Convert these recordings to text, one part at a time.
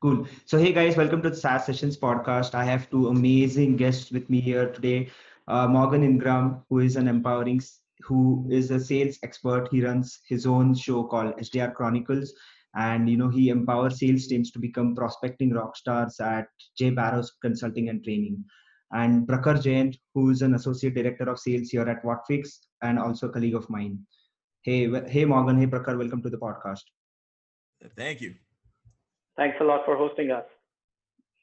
Cool. So, hey guys, welcome to the SaaS Sessions podcast. I have two amazing guests with me here today. Uh, Morgan Ingram, who is an empowering, who is a sales expert. He runs his own show called SDR Chronicles, and you know he empowers sales teams to become prospecting rock stars at J Barrows Consulting and Training. And Prakhar Jain, who is an associate director of sales here at Whatfix, and also a colleague of mine. Hey, hey Morgan, hey Prakhar, welcome to the podcast. Thank you. Thanks a lot for hosting us.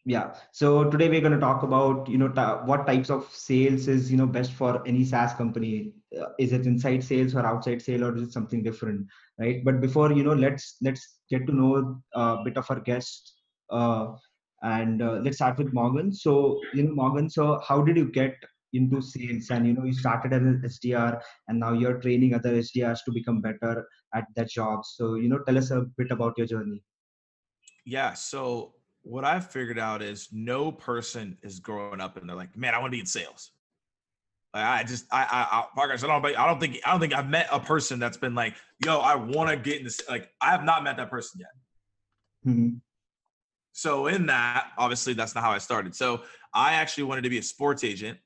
Yeah. So today we're going to talk about you know what types of sales is you know best for any SaaS company. Uh, is it inside sales or outside sale or is it something different, right? But before you know, let's let's get to know a bit of our guest. Uh, and uh, let's start with Morgan. So you know Morgan, so how did you get into sales and you know you started as an sdr and now you're training other sdrs to become better at their jobs so you know tell us a bit about your journey yeah. So what I've figured out is no person is growing up and they're like, man, I want to be in sales. Like, I just, I, I, I, I don't, I don't think, I don't think I've met a person that's been like, yo, I want to get in this. Like, I have not met that person yet. Mm-hmm. So in that, obviously, that's not how I started. So I actually wanted to be a sports agent,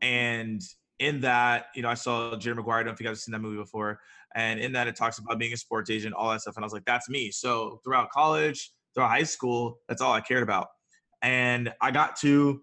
and in that, you know, I saw Jerry Maguire. I don't know if you guys have seen that movie before. And in that, it talks about being a sports agent, all that stuff. And I was like, that's me. So throughout college, throughout high school, that's all I cared about. And I got to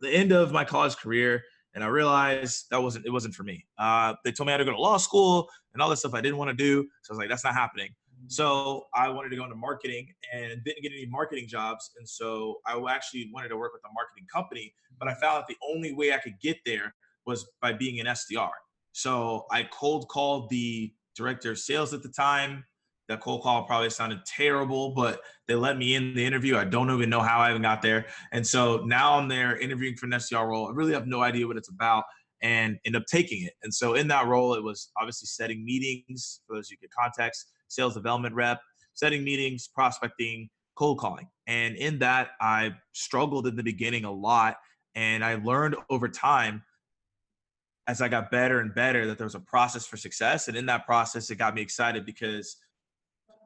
the end of my college career and I realized that wasn't it wasn't for me. Uh, they told me I had to go to law school and all this stuff I didn't want to do. So I was like, that's not happening. So I wanted to go into marketing and didn't get any marketing jobs. And so I actually wanted to work with a marketing company, but I found that the only way I could get there was by being an SDR. So I cold called the director of sales at the time that cold call probably sounded terrible, but they let me in the interview. I don't even know how I even got there. And so now I'm there interviewing for an SDR role. I really have no idea what it's about and end up taking it. And so in that role, it was obviously setting meetings for those who get context, sales development rep, setting meetings, prospecting, cold calling. And in that, I struggled in the beginning a lot. And I learned over time as I got better and better that there was a process for success. And in that process, it got me excited because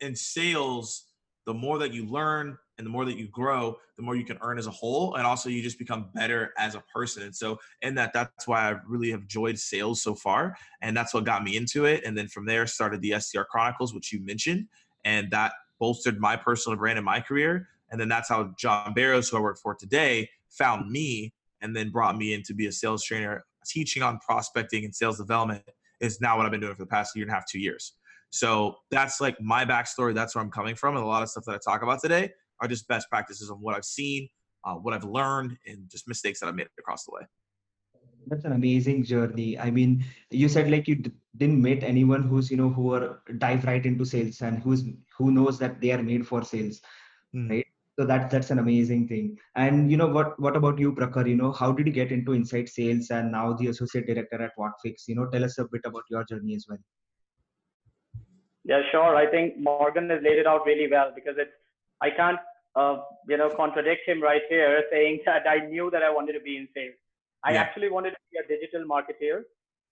in sales, the more that you learn and the more that you grow, the more you can earn as a whole. And also you just become better as a person. And so in that, that's why I really have enjoyed sales so far. And that's what got me into it. And then from there started the SDR Chronicles, which you mentioned. And that bolstered my personal brand in my career. And then that's how John Barrows, who I work for today, found me and then brought me in to be a sales trainer, teaching on prospecting and sales development is now what I've been doing for the past year and a half, two years. So that's like my backstory. That's where I'm coming from. And a lot of stuff that I talk about today are just best practices of what I've seen, uh, what I've learned, and just mistakes that I've made across the way. That's an amazing journey. I mean, you said like you d- didn't meet anyone who's you know who are dive right into sales and who's who knows that they are made for sales, mm. right? So that that's an amazing thing. And you know what what about you, Prakhar? You know how did you get into inside sales and now the associate director at Whatfix? You know, tell us a bit about your journey as well. Yeah, sure. I think Morgan has laid it out really well because it's I can't uh, you know contradict him right here saying that I knew that I wanted to be in sales. I yeah. actually wanted to be a digital marketer.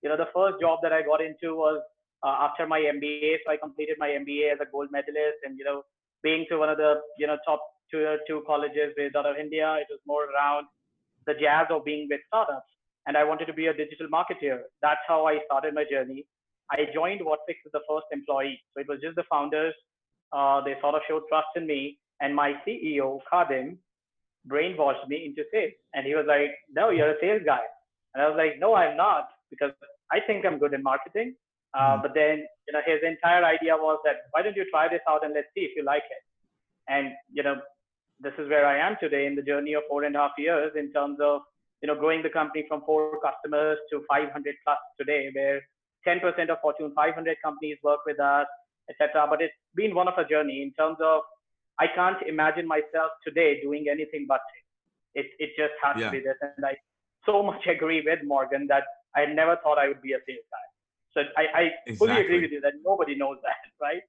You know, the first job that I got into was uh, after my MBA. So I completed my MBA as a gold medalist, and you know, being to one of the you know top two two colleges based out of India, it was more around the jazz of being with startups. And I wanted to be a digital marketer. That's how I started my journey. I joined Whatfix as the first employee. So it was just the founders. Uh, they sort of showed trust in me. And my CEO, Khadim, brainwashed me into sales. And he was like, no, you're a sales guy. And I was like, no, I'm not, because I think I'm good in marketing. Uh, mm. But then, you know, his entire idea was that why don't you try this out and let's see if you like it. And you know, this is where I am today in the journey of four and a half years in terms of you know growing the company from four customers to 500 plus today, where 10% of Fortune 500 companies work with us, etc. But it's been one of a journey in terms of I can't imagine myself today doing anything but it. It just has yeah. to be this, and I so much agree with Morgan that I never thought I would be a sales guy. So I, I exactly. fully agree with you that nobody knows that, right?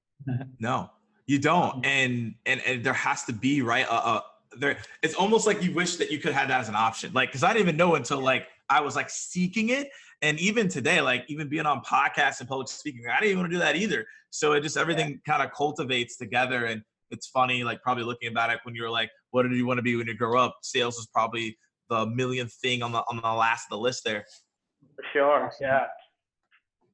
no, you don't, and and and there has to be right. Uh, uh, there, it's almost like you wish that you could have that as an option, like because I didn't even know until like I was like seeking it, and even today, like even being on podcasts and public speaking, I didn't even want to do that either. So it just everything yeah. kind of cultivates together. And it's funny, like probably looking back when you're like, what did you want to be when you grow up? Sales is probably the millionth thing on the on the last of the list there. Sure. Yeah.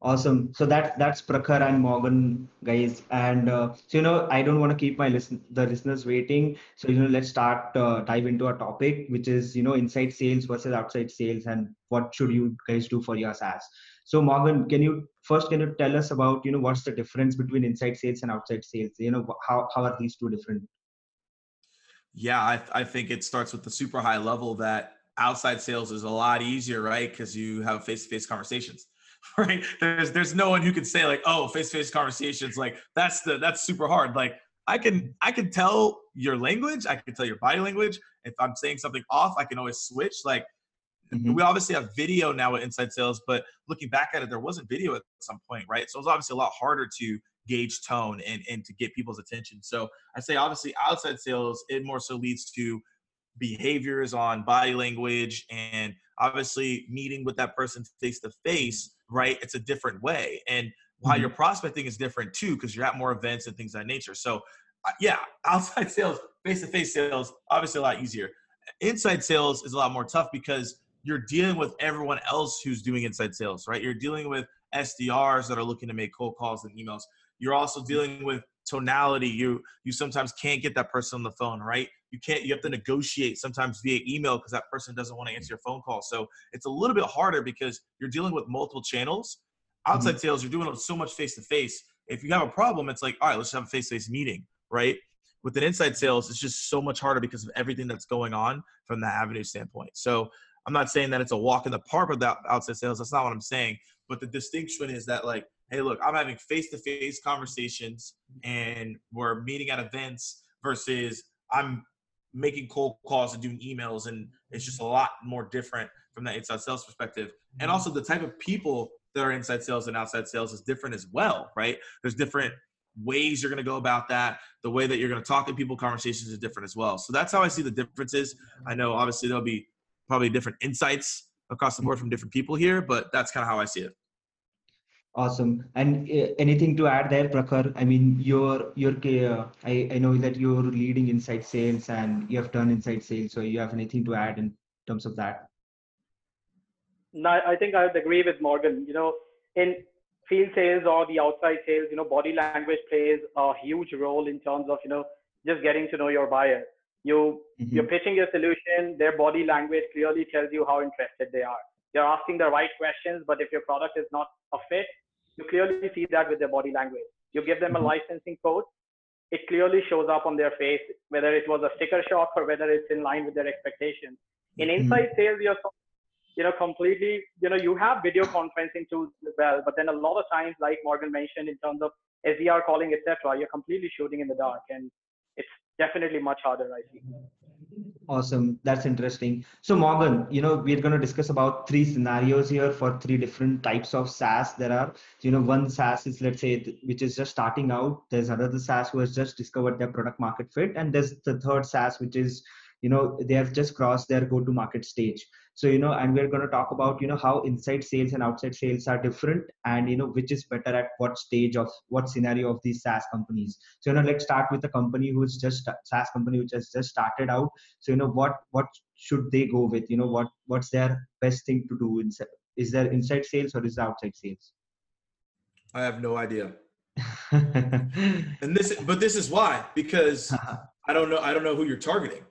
Awesome. So that that's Prakhar and Morgan, guys. And uh, so you know, I don't want to keep my listen the listeners waiting. So you know, let's start uh, dive into our topic, which is you know inside sales versus outside sales, and what should you guys do for your SaaS. So Morgan, can you first can you tell us about you know what's the difference between inside sales and outside sales? You know how how are these two different? Yeah, I, I think it starts with the super high level that outside sales is a lot easier, right? Because you have face to face conversations right? There's there's no one who can say like, oh, face to face conversations, like that's the that's super hard. Like I can I can tell your language, I can tell your body language. If I'm saying something off, I can always switch. Like mm-hmm. we obviously have video now with inside sales, but looking back at it, there wasn't video at some point, right? So it was obviously a lot harder to gauge tone and, and to get people's attention. So I say obviously outside sales, it more so leads to behaviors on body language and obviously meeting with that person face to face right? It's a different way. And while mm-hmm. your prospecting is different too, because you're at more events and things of that nature. So, uh, yeah, outside sales, face to face sales, obviously a lot easier. Inside sales is a lot more tough because you're dealing with everyone else who's doing inside sales, right? You're dealing with SDRs that are looking to make cold calls and emails. You're also dealing with tonality. You you sometimes can't get that person on the phone, right? You can't. You have to negotiate sometimes via email because that person doesn't want to answer your phone call. So it's a little bit harder because you're dealing with multiple channels. Outside mm-hmm. sales, you're doing so much face to face. If you have a problem, it's like, all right, let's have a face to face meeting, right? With an inside sales, it's just so much harder because of everything that's going on from that avenue standpoint. So I'm not saying that it's a walk in the park with outside sales. That's not what I'm saying. But the distinction is that like, hey, look, I'm having face to face conversations and we're meeting at events versus I'm making cold calls and doing emails and it's just a lot more different from that inside sales perspective. And mm-hmm. also the type of people that are inside sales and outside sales is different as well right? There's different ways you're going to go about that. The way that you're going to talk to people conversations is different as well. So that's how i see the differences. I know obviously there'll be probably different insights across the board from different people here but that's kind of how i see it Awesome. And uh, anything to add there, Prakhar? I mean, you're uh, I, I know that you're leading inside sales and you have done inside sales. So you have anything to add in terms of that? No, I think I would agree with Morgan. You know, in field sales or the outside sales, you know, body language plays a huge role in terms of you know just getting to know your buyer. You mm-hmm. you're pitching your solution. Their body language clearly tells you how interested they are you're asking the right questions, but if your product is not a fit, you clearly see that with their body language. You give them a mm-hmm. licensing code, it clearly shows up on their face, whether it was a sticker shock or whether it's in line with their expectations. In mm-hmm. inside sales, you're you know completely you know you have video conferencing tools as well, but then a lot of times, like Morgan mentioned, in terms of SDR calling, etc., you're completely shooting in the dark, and it's definitely much harder. I think. Awesome. That's interesting. So Morgan, you know, we're going to discuss about three scenarios here for three different types of SaaS there are. You know, one SaaS is, let's say, which is just starting out. There's another SaaS who has just discovered their product market fit. And there's the third SaaS, which is, you know, they have just crossed their go-to market stage so you know and we're going to talk about you know how inside sales and outside sales are different and you know which is better at what stage of what scenario of these saas companies. So you know let's start with a company who's just saas company which has just started out. So you know what what should they go with? You know what what's their best thing to do inside is there inside sales or is there outside sales? I have no idea. And this but this is why because i don't know i don't know who you're targeting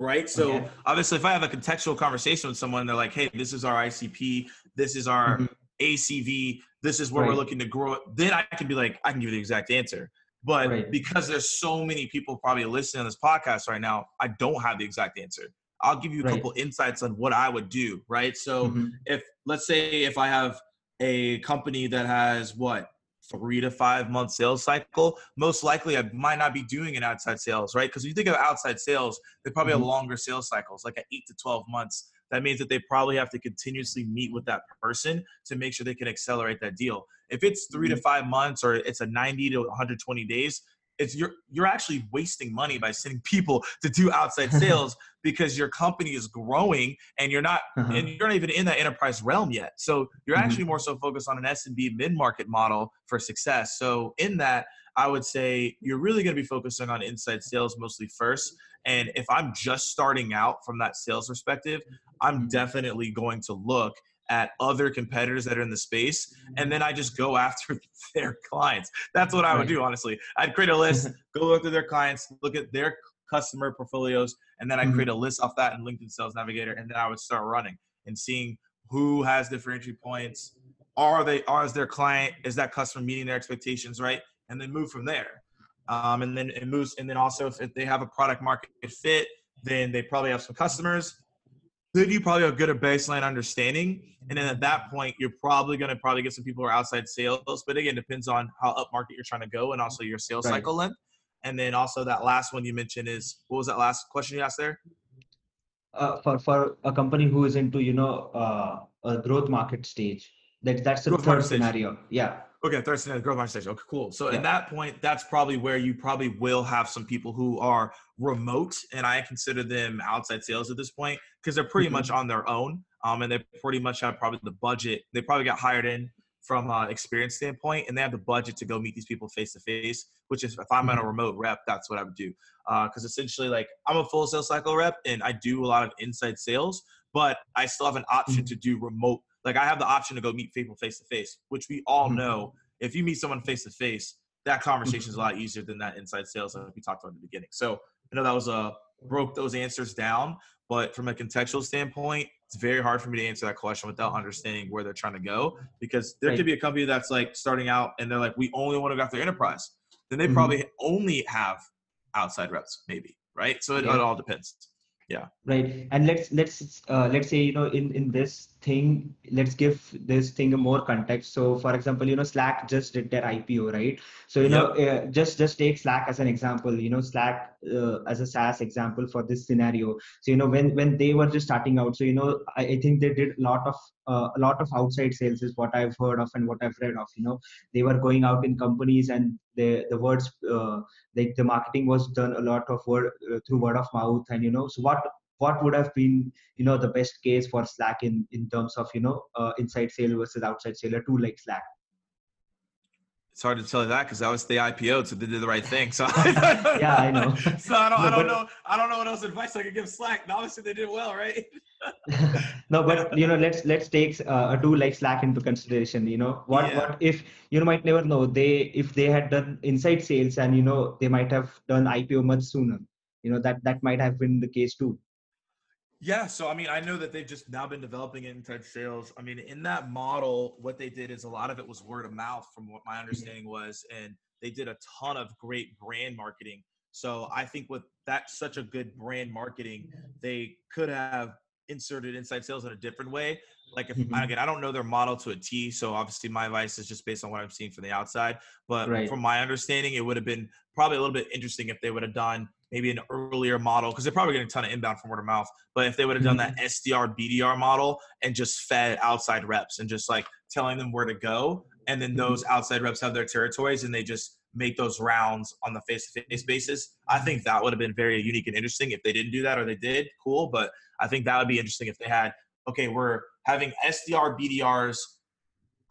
right? So okay. obviously, if I have a contextual conversation with someone, they're like, "Hey, this is our ICP, this is our mm-hmm. ACV, this is where right. we're looking to grow." Then I can be like, I can give you the exact answer. But right. because there's so many people probably listening on this podcast right now, I don't have the exact answer. I'll give you a right. couple insights on what I would do, right? So mm-hmm. if let's say if I have a company that has what three to five month sales cycle, most likely I might not be doing an outside sales, right? Because if you think of outside sales, they probably mm-hmm. have longer sales cycles, like eight to 12 months. That means that they probably have to continuously meet with that person to make sure they can accelerate that deal. If it's 3 mm-hmm. to five months or it's a 90 to 120 days, it's you're you're actually wasting money by sending people to do outside sales because your company is growing and you're not uh-huh. and you're not even in that enterprise realm yet. So you're mm-hmm. actually more so focused on an SMB mid-market model for success. So in that, I would say you're really going to be focusing on inside sales mostly first. And if I'm just starting out from that sales perspective, I'm mm-hmm. definitely going to look at other competitors that are in the space and then I just go after their clients. That's what I would do, honestly. I'd create a list, go look at their clients, look at their customer portfolios, and then I mm-hmm. create a list off that in LinkedIn Sales Navigator, and then I would start running and seeing who has different entry points. Are they are is their client, is that customer meeting their expectations, right? And then move from there. Um, and then it moves, and then also if they have a product market fit, then they probably have some customers then you probably have good a good baseline understanding. And then at that point, you're probably going to probably get some people who are outside sales. But again, depends on how up market you're trying to go and also your sales right. cycle length. And then also that last one you mentioned is what was that last question you asked there? Uh, for for a company who is into you know uh, a growth market stage, that that's the growth third scenario. Yeah. Okay, third scenario, growth market stage. Okay, cool. So yeah. at that point, that's probably where you probably will have some people who are remote, and I consider them outside sales at this point because they're pretty mm-hmm. much on their own, um, and they pretty much have probably the budget. They probably got hired in from uh, experience standpoint, and they have the budget to go meet these people face to face. Which is, if I'm mm-hmm. on a remote rep, that's what I would do. Because uh, essentially, like I'm a full sales cycle rep, and I do a lot of inside sales, but I still have an option mm-hmm. to do remote. Like I have the option to go meet people face to face, which we all mm-hmm. know. If you meet someone face to face, that conversation is a mm-hmm. lot easier than that inside sales that we talked about at the beginning. So I know that was a uh, broke those answers down, but from a contextual standpoint, it's very hard for me to answer that question without understanding where they're trying to go. Because there right. could be a company that's like starting out and they're like, we only want to go after enterprise. Then they mm-hmm. probably only have outside reps, maybe, right? So it, yeah. it all depends yeah. Right. And let's let's uh, let's say you know in in this thing let's give this thing a more context. So for example you know slack just did their ipo right? So you know uh, just just take slack as an example you know slack uh, as a saas example for this scenario. So you know when when they were just starting out so you know i, I think they did a lot of uh, a lot of outside sales is what i've heard of and what i've read of you know. They were going out in companies and the the words uh, like the marketing was done a lot of word uh, through word of mouth and you know so what what would have been you know the best case for slack in in terms of you know uh, inside sale versus outside sale a tool like slack it's hard to tell you that because that was the IPO, so they did the right thing. So yeah, I know. So I don't, no, I don't know, I don't know what else advice I could give Slack. And obviously, they did well, right? no, but you know, let's let's take uh, a tool like Slack into consideration. You know, what yeah. what if you know, might never know they if they had done inside sales and you know they might have done IPO much sooner. You know that that might have been the case too. Yeah, so I mean, I know that they've just now been developing it inside sales. I mean, in that model, what they did is a lot of it was word of mouth, from what my understanding was, and they did a ton of great brand marketing. So I think with that such a good brand marketing, they could have inserted inside sales in a different way. Like if mm-hmm. again, I don't know their model to a T, so obviously my advice is just based on what I'm seeing from the outside. But right. from my understanding, it would have been probably a little bit interesting if they would have done maybe an earlier model because they're probably getting a ton of inbound from word of mouth. But if they would have done that mm-hmm. SDR BDR model and just fed outside reps and just like telling them where to go, and then those mm-hmm. outside reps have their territories and they just make those rounds on the face-to-face basis. I think that would have been very unique and interesting. If they didn't do that or they did, cool. But I think that would be interesting if they had. Okay, we're having SDR BDRs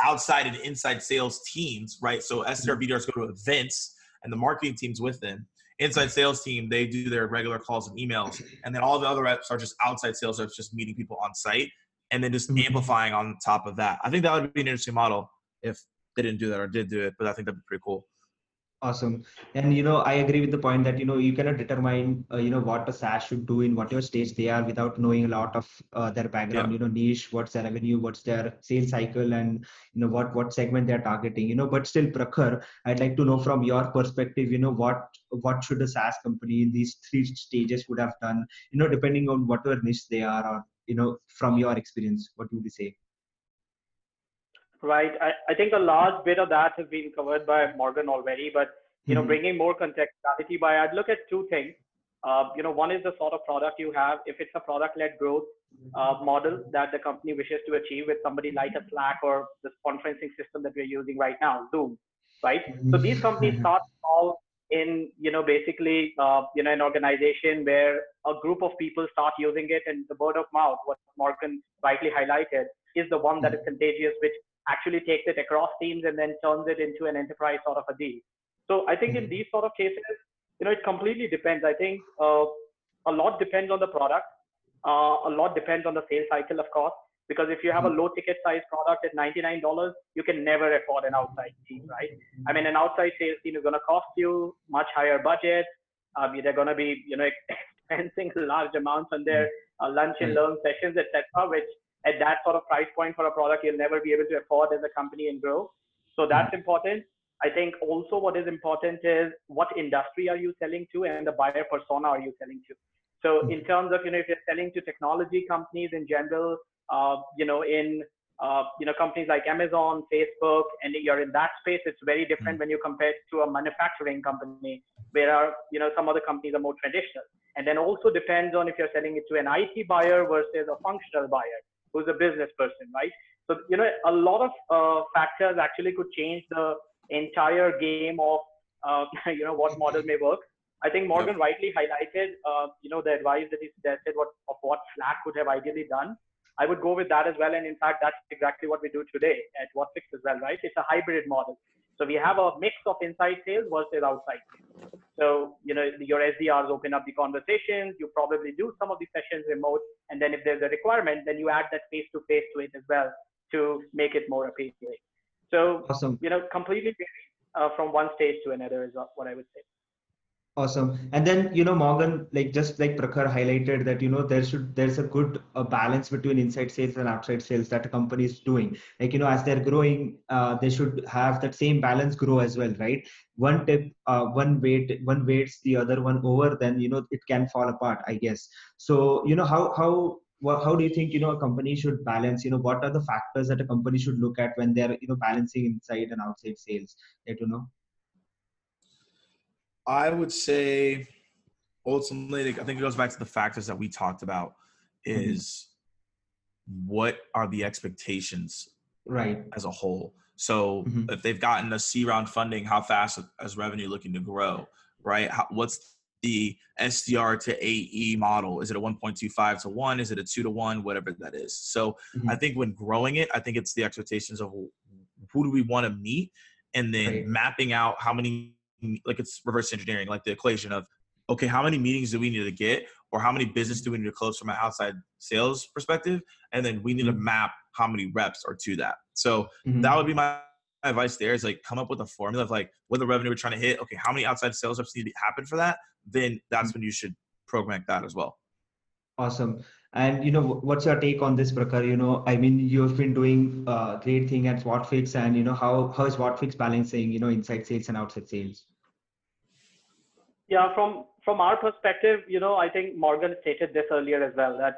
outside and inside sales teams, right? So SDR mm-hmm. BDRs go to events and the marketing teams with them inside sales team, they do their regular calls and emails. And then all the other reps are just outside sales reps, just meeting people on site and then just mm-hmm. amplifying on top of that. I think that would be an interesting model if they didn't do that or did do it, but I think that'd be pretty cool awesome. And you know i agree with the point that you know you cannot determine uh, you know what a saas should do in whatever stage they are without knowing a lot of uh, their background yeah. you know niche what's their revenue what's their sales cycle and you know what what segment they're targeting you know. But still prakhar i'd like to know from your perspective you know what what should a saas company in these three stages would have done you know depending on whatever niche they are or you know from your experience what would you say right? I, I think a large bit of that has been covered by Morgan already, but you know, mm-hmm. bringing more contextuality by, I'd look at two things. Uh, you know, one is the sort of product you have. If it's a product-led growth uh, model that the company wishes to achieve with somebody like a Slack or this conferencing system that we're using right now, Zoom, right? So these companies mm-hmm. start small, in you know basically uh, you know an organization where a group of people start using it and the word of mouth what morgan rightly highlighted is the one that is Mm-hmm. contagious which actually takes it across teams and then turns it into an enterprise sort of a deal. So i think in Mhm. these sort of cases you know it completely depends. I think uh, a lot depends on the product. Uh, a lot depends on the sales cycle of course because if you have a low ticket size product at $99 you can never afford an outside team right? I mean an outside sales team is going to cost you much higher budget. Um, they're going to be you know expensing large amounts on their uh, lunch and learn sessions etc which at that sort of price point for a product you'll never be able to afford as a company and grow. So that's important. I think also what is important is what industry are you selling to and the buyer persona are you selling to. So in terms of you know if you're selling to technology companies in general uh, you know, in uh, you know companies like Amazon, Facebook, and you're in that space, it's very different when you compare it to a manufacturing company, where are you know some other companies are more traditional. And then also depends on if you're selling it to an IT buyer versus a functional buyer who's a business person, right? So you know a lot of uh, factors actually could change the entire game of uh, you know what model may work. I think Morgan rightly highlighted, uh, you know, the advice that he suggested what, of what Slack would have ideally done. I would go with that as well. And in fact, that's exactly what we do today at WhatFix as well, right? It's a hybrid model. So we have a mix of inside sales versus outside sales. So, you know, your SDRs open up the conversations. You probably do some of the sessions remote. And then if there's a requirement, then you add that face to face to it as well to make it more appealing. So, Awesome. you know, completely uh, from one stage to another is what I would say. Awesome. And then, you know, Morgan, like just like Prakhar highlighted that, you know, there should, there's a good uh, balance between inside sales and outside sales that a company is doing. Like, you know, as they're growing, uh, they should have that same balance grow as well, right? One tip, uh, one weight, one weights the other one over, then, you know, it can fall apart, I guess. So, you know, how, how, well, how do you think, you know, a company should balance, you know, what are the factors that a company should look at when they're, you know, balancing inside and outside sales? That, you know? I would say ultimately, I think it goes back to the factors that we talked about is what are the expectations Right. as a whole. So Mhm. if they've gotten a C round funding, how fast is revenue looking to grow, right? How, what's the SDR to AE model? Is it a 1.25 to 1? Is it a 2 to 1? Whatever that is. So Mhm. I think when growing it, I think it's the expectations of who do we want to meet and then Right. mapping out how many, like it's reverse engineering, like the equation of, okay, how many meetings do we need to get or how many business do we need to close from an outside sales perspective? And then we need to Mhm. map how many reps are to that. So Mhm. that would be my advice there is like come up with a formula of like what the revenue we're trying to hit. Okay, how many outside sales reps need to happen for that? Then that's when you should program that as well. Awesome. And you know, what's your take on this, Prakhar? You know, I mean, you've been doing a great thing at Whatfix, and you know, how how is Whatfix balancing, you know, inside sales and outside sales? Yeah, from from our perspective, you know, I think Morgan stated this earlier as well that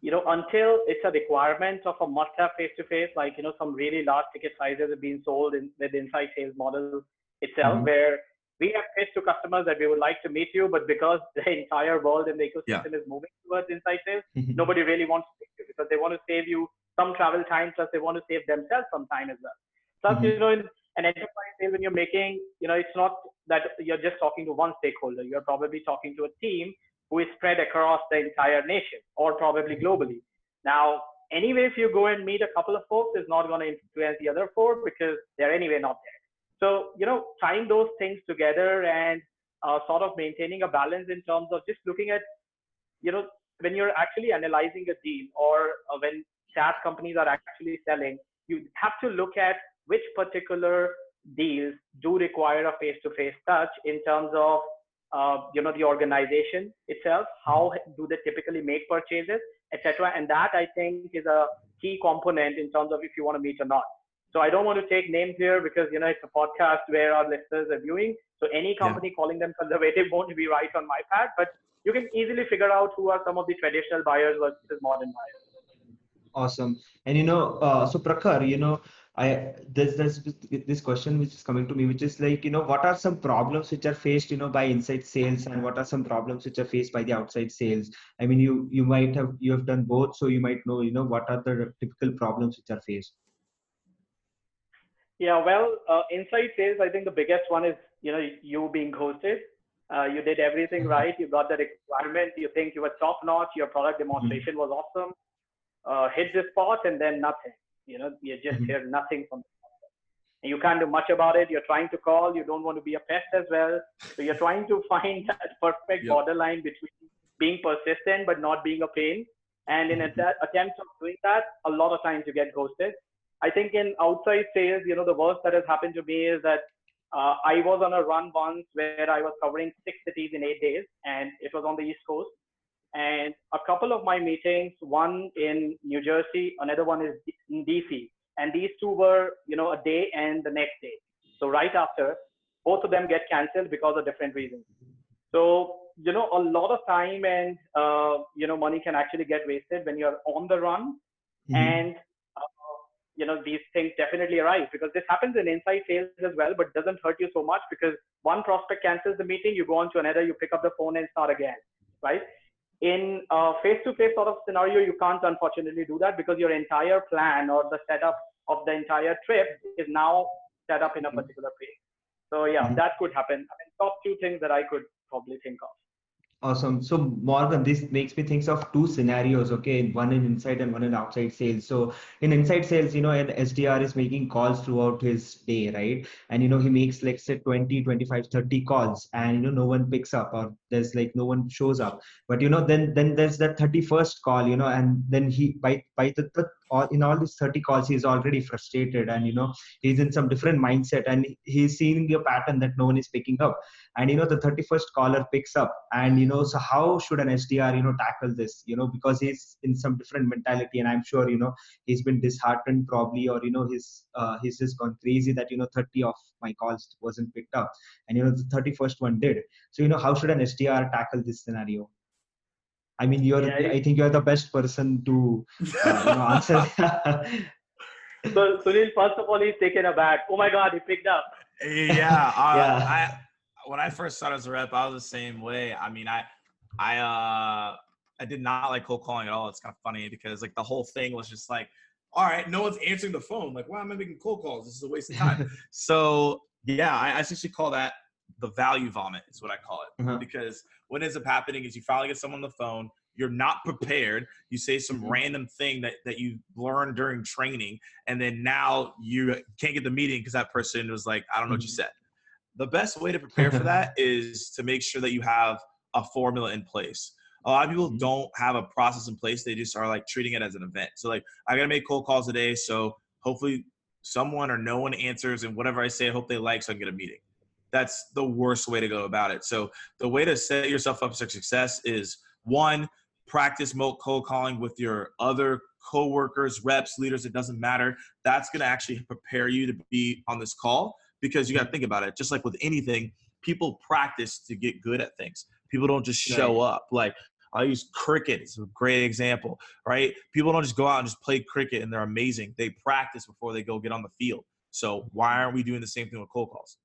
you know until it's a requirement of a must-have face-to-face, like you know some really large ticket sizes are being sold in with inside sales model itself, Mhm. where we have pitched to customers that we would like to meet you, but because the entire world and the ecosystem is moving towards inside sales, nobody really wants to to you because they want to save you some travel time, plus they want to save themselves some time as well. Plus, Mhm. you know, in an enterprise sale, when you're making, you know, it's not that you're just talking to one stakeholder. You're probably talking to a team who is spread across the entire nation or probably globally. Now, anyway, if you go and meet a couple of folks, it's not going to influence the other four because they're anyway not there. So, you know, tying those things together and uh, sort of maintaining a balance in terms of just looking at, you know, when you're actually analyzing a deal or uh, when SaaS companies are actually selling, you have to look at which particular deals do require a face-to-face touch in terms of, uh, you know, the organization itself. How do they typically make purchases, etc. And that I think is a key component in terms of if you want to meet or not. So I don't want to take names here because you know it's a podcast where our listeners are viewing. So any company calling them conservative won't be right on my part, but you can easily figure out who are some of the traditional buyers versus modern buyers. Awesome. And you know, uh, so Prakhar, you know, I there's there's this question which is coming to me, which is like, you know, what are some problems which are faced, you know, by inside sales, and what are some problems which are faced by the outside sales? I mean, you you might have you have done both, so you might know, you know, what are the typical problems which are faced. Yeah, well, uh, inside sales, I think the biggest one is you know you being ghosted. Uh, you did everything Mhm. right. You got the requirement. You think you were top notch. Your product demonstration was awesome. Uh, hit the spot and then nothing. You know, you just Mhm. hear nothing from. And you can't do much about it. You're trying to call. You don't want to be a pest as well. So you're trying to find that perfect Yep. borderline between being persistent but not being a pain. And in Mhm. att- attempts of doing that, a lot of times you get ghosted. I think in outside sales, you know, the worst that has happened to me is that uh, I was on a run once where I was covering six cities in eight days, and it was on the East Coast. And a couple of my meetings, one in New Jersey, another one is in DC, and these two were, you know, a day and the next day. So right after, both of them get canceled because of different reasons. So you know, a lot of time and uh, you know money can actually get wasted when you're on the run Mhm. and you know these things definitely arise because this happens in inside sales as well but doesn't hurt you so much because one prospect cancels the meeting you go on to another you pick up the phone and start again right in a face-to-face sort of scenario you can't unfortunately do that because your entire plan or the setup of the entire trip is now set up in a Mhm. particular place so yeah Mhm. that could happen i mean top two things that i could probably think of Awesome. So Morgan, this makes me think of two scenarios, okay? One in inside and one in outside sales. So in inside sales, you know, an SDR is making calls throughout his day, right? And, you know, he makes like say 20, 25, 30 calls and, you know, no one picks up or there's like no one shows up. But, you know, then, then there's that 31st call, you know, and then he, by, by the, the all, in all these 30 calls, he's already frustrated and, you know, he's in some different mindset and he's seeing a pattern that no one is picking up and you know the 31st caller picks up and you know so how should an sdr you know tackle this you know because he's in some different mentality and i'm sure you know he's been disheartened probably or you know he's uh, he's just gone crazy that you know 30 of my calls wasn't picked up and you know the 31st one did so you know how should an sdr tackle this scenario i mean you're Yeah, i think you're the best person to uh, you know answer so sunil first of all he's taken aback oh my god he picked up yeah, uh, Yeah. I when I first started as a rep, I was the same way. I mean, I I uh I did not like cold calling at all. It's kind of funny because like the whole thing was just like, all right, no one's answering the phone. Like, why am I making cold calls? This is a waste of time. so yeah, I, I essentially call that the value vomit is what I call it Uh-huh. because what ends up happening is you finally get someone on the phone. You're not prepared. You say some Mhm. random thing that, that you learned during training, and then now you can't get the meeting because that person was like, I don't know what you Mhm. said. The best way to prepare for that is to make sure that you have a formula in place. A lot of people Mhm. don't have a process in place. They just are like treating it as an event. So like I gotta make cold calls today. So hopefully someone or no one answers and whatever I say, I hope they like so I can get a meeting. That's the worst way to go about it. So the way to set yourself up for success is one, practice cold calling with your other coworkers, reps, leaders, it doesn't matter. That's going to actually prepare you to be on this call because you got to think about it. Just like with anything, people practice to get good at things. People don't just show up. Like I'll use cricket. It's a great example, right? People don't just go out and just play cricket and they're amazing. They practice before they go get on the field. So why aren't we doing the same thing with cold calls?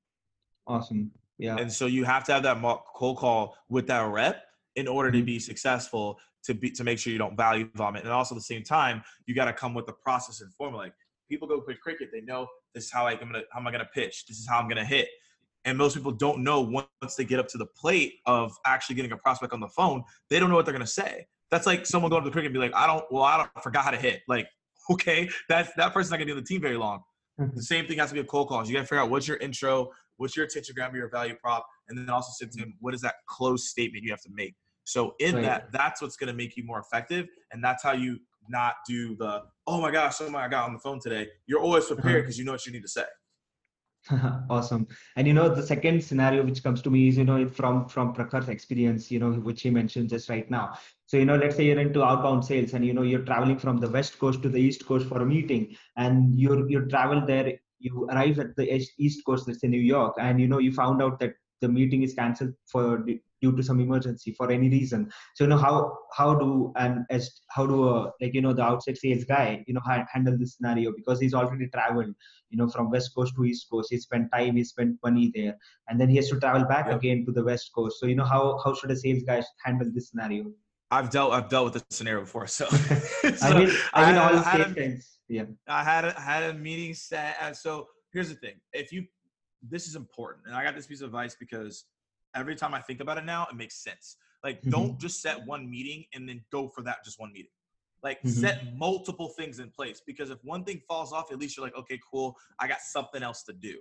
Awesome yeah And so you have to have that cold call with that rep in order to Mhm. be successful to be to make sure you don't value vomit. And also at the same time, you got to come with the process and formula. Like people go play cricket, they know this is how I, am gonna how am I gonna pitch. This is how I'm gonna hit. And most people don't know once they get up to the plate of actually getting a prospect on the phone, they don't know what they're gonna say. That's like someone going to the cricket and be like, I don't, well, I don't I forgot how to hit. Like, okay, that's that person's not gonna be on the team very long. The same thing has to be a cold calls. You got to figure out what's your intro, what's your attention grabber, your value prop, and then also say to him, what is that close statement you have to make? So in Right. that, that's what's going to make you more effective, and that's how you not do the oh my gosh, oh my god on the phone today. You're always prepared Uh-huh. because you know what you need to say. awesome and you know the second scenario which comes to me is you know from from prakhar's experience you know which he mentioned just right now so you know let's say you're into outbound sales and you know you're traveling from the west coast to the east coast for a meeting and you're you travel there you arrive at the east coast let's say new york and you know you found out that the meeting is cancelled for due to some emergency for any reason. So you know how how do and as how do a like you know the outside sales guy you know ha- handle this scenario? Because he's already traveled you know from west coast to east coast. He spent time he spent money there and then he has to travel back again to the west coast. So you know how how should a sales guy handle this scenario? I've dealt I've dealt with this scenario before, so, i mean i mean I- all I sales guys yeah I had a, had a meeting set. uh, So here's the thing: if you this is important. And I got this piece of advice because every time I think about it now, it makes sense. Like, Mhm. don't just set one meeting and then go for that just one meeting. Like, Mhm. set multiple things in place because if one thing falls off, at least you're like, okay, cool, I got something else to do.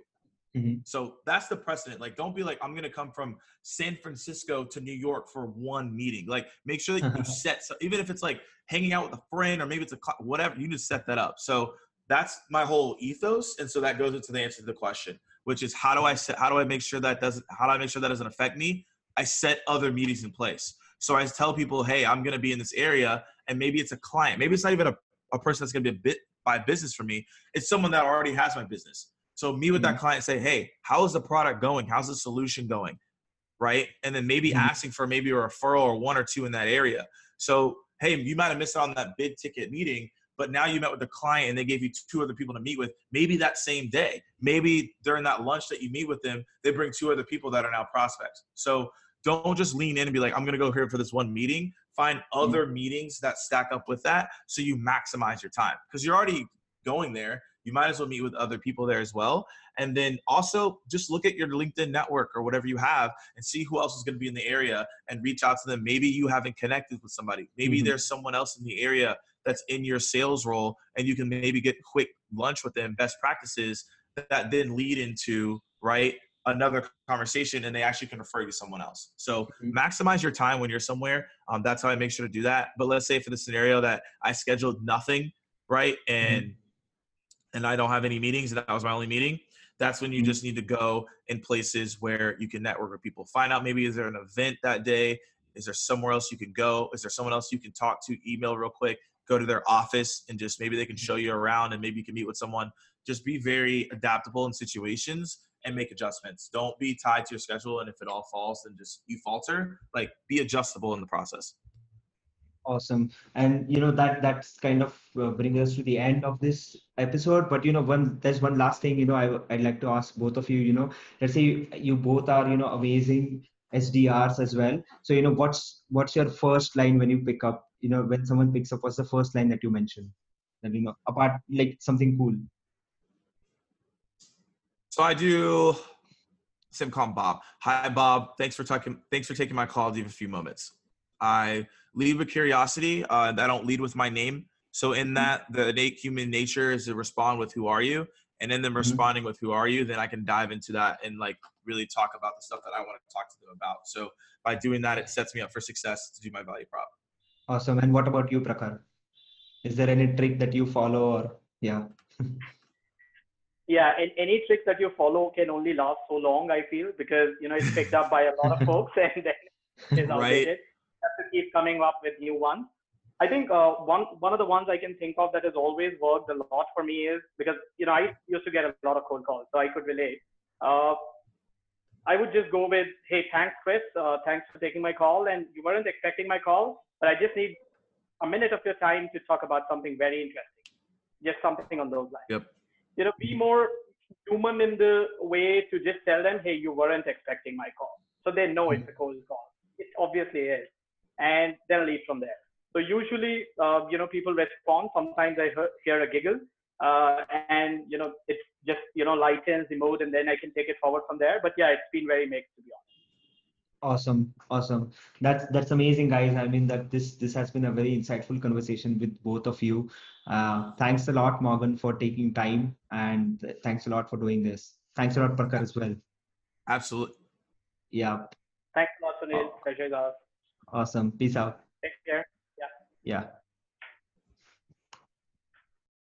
Mhm. So that's the precedent. Like, don't be like, I'm gonna come from San Francisco to New York for one meeting. Like, make sure that you set, so, even if it's like hanging out with a friend or maybe it's a cl- whatever, you just set that up. So that's my whole ethos, and so that goes into the answer to the question, which is how do I set, how do I make sure that doesn't, how do I make sure that doesn't affect me? I set other meetings in place. So I tell people, hey, I'm gonna be in this area, and maybe it's a client, maybe it's not even a, a person that's gonna be a bit by business for me. It's someone that already has my business. So me with that client say, hey, how is the product going? How's the solution going? Right. And then maybe Mhm. asking for maybe a referral or one or two in that area. So, hey, you might have missed out on that big ticket meeting, but now you met with the client and they gave you two other people to meet with, maybe that same day. Maybe during that lunch that you meet with them, they bring two other people that are now prospects. So don't just lean in and be like, I'm going to go here for this one meeting. Find mm-hmm. other meetings that stack up with that so you maximize your time because you're already going there. You might as well meet with other people there as well. And then also just look at your LinkedIn network or whatever you have and see who else is going to be in the area and reach out to them. Maybe you haven't connected with somebody. Maybe Mhm. there's someone else in the area that's in your sales role and you can maybe get quick lunch with them, best practices that then lead into, right? Another conversation and they actually can refer you to someone else. So Mhm. maximize your time when you're somewhere. Um, that's how I make sure to do that. But let's say for the scenario that I scheduled nothing, right? And and I don't have any meetings, and that was my only meeting. That's when you Mhm. just need to go in places where you can network with people. Find out maybe is there an event that day? Is there somewhere else you can go? Is there someone else you can talk to? Email real quick. Go to their office and just maybe they can show you around and maybe you can meet with someone. Just be very adaptable in situations and make adjustments. Don't be tied to your schedule. And if it all falls, then just you falter. Like be adjustable in the process. awesome and you know that that's kind of uh, bring us to the end of this episode but you know one there's one last thing you know I, i'd like to ask both of you you know let's say you, you both are you know amazing sdrs as well so you know what's what's your first line when you pick up you know when someone picks up what's the first line that you mention that you know apart like something cool So I do. simcom Bob. Hi, Bob. Thanks for talking. Thanks for taking my call. You a few moments? I lead with curiosity. Uh, I don't lead with my name. So in mm-hmm. that, the innate human nature is to respond with "Who are you?" and in them mm-hmm. responding with "Who are you?" Then I can dive into that and like really talk about the stuff that I want to talk to them about. So by doing that, it sets me up for success to do my value prop. awesome and what about you prakhar is there any trick that you follow or yeah yeah, and any tricks that you follow can only last so long, I feel, because you know it's picked up by a lot of folks and then it's Right. outdated. You have to keep coming up with new ones. I think uh, one one of the ones I can think of that has always worked a lot for me is because you know I used to get a lot of cold calls, so I could relate. Uh, I would just go with, "Hey, thanks, Chris. Uh, thanks for taking my call, and you weren't expecting my call, but I just need a minute of your time to talk about something very interesting, just something on those lines." Yep. you know, be more human in the way to just tell them, hey, you weren't expecting my call. So they know it's a cold call. It obviously is. And then leave from there. So usually, uh, you know, people respond. Sometimes I hear, hear a giggle. Uh, and, you know, it's just, you know, lightens the mood and then I can take it forward from there. But yeah, it's been very mixed to be honest. Awesome, awesome. That's that's amazing, guys. I mean that this this has been a very insightful conversation with both of you. Uh, thanks a lot, Morgan, for taking time, and thanks a lot for doing this. Thanks a lot, Prakhar, as well. Absolutely. Yeah, Thanks a lot, Sunil. Pleasure is ours. awesome. Peace out. Take care. Yeah.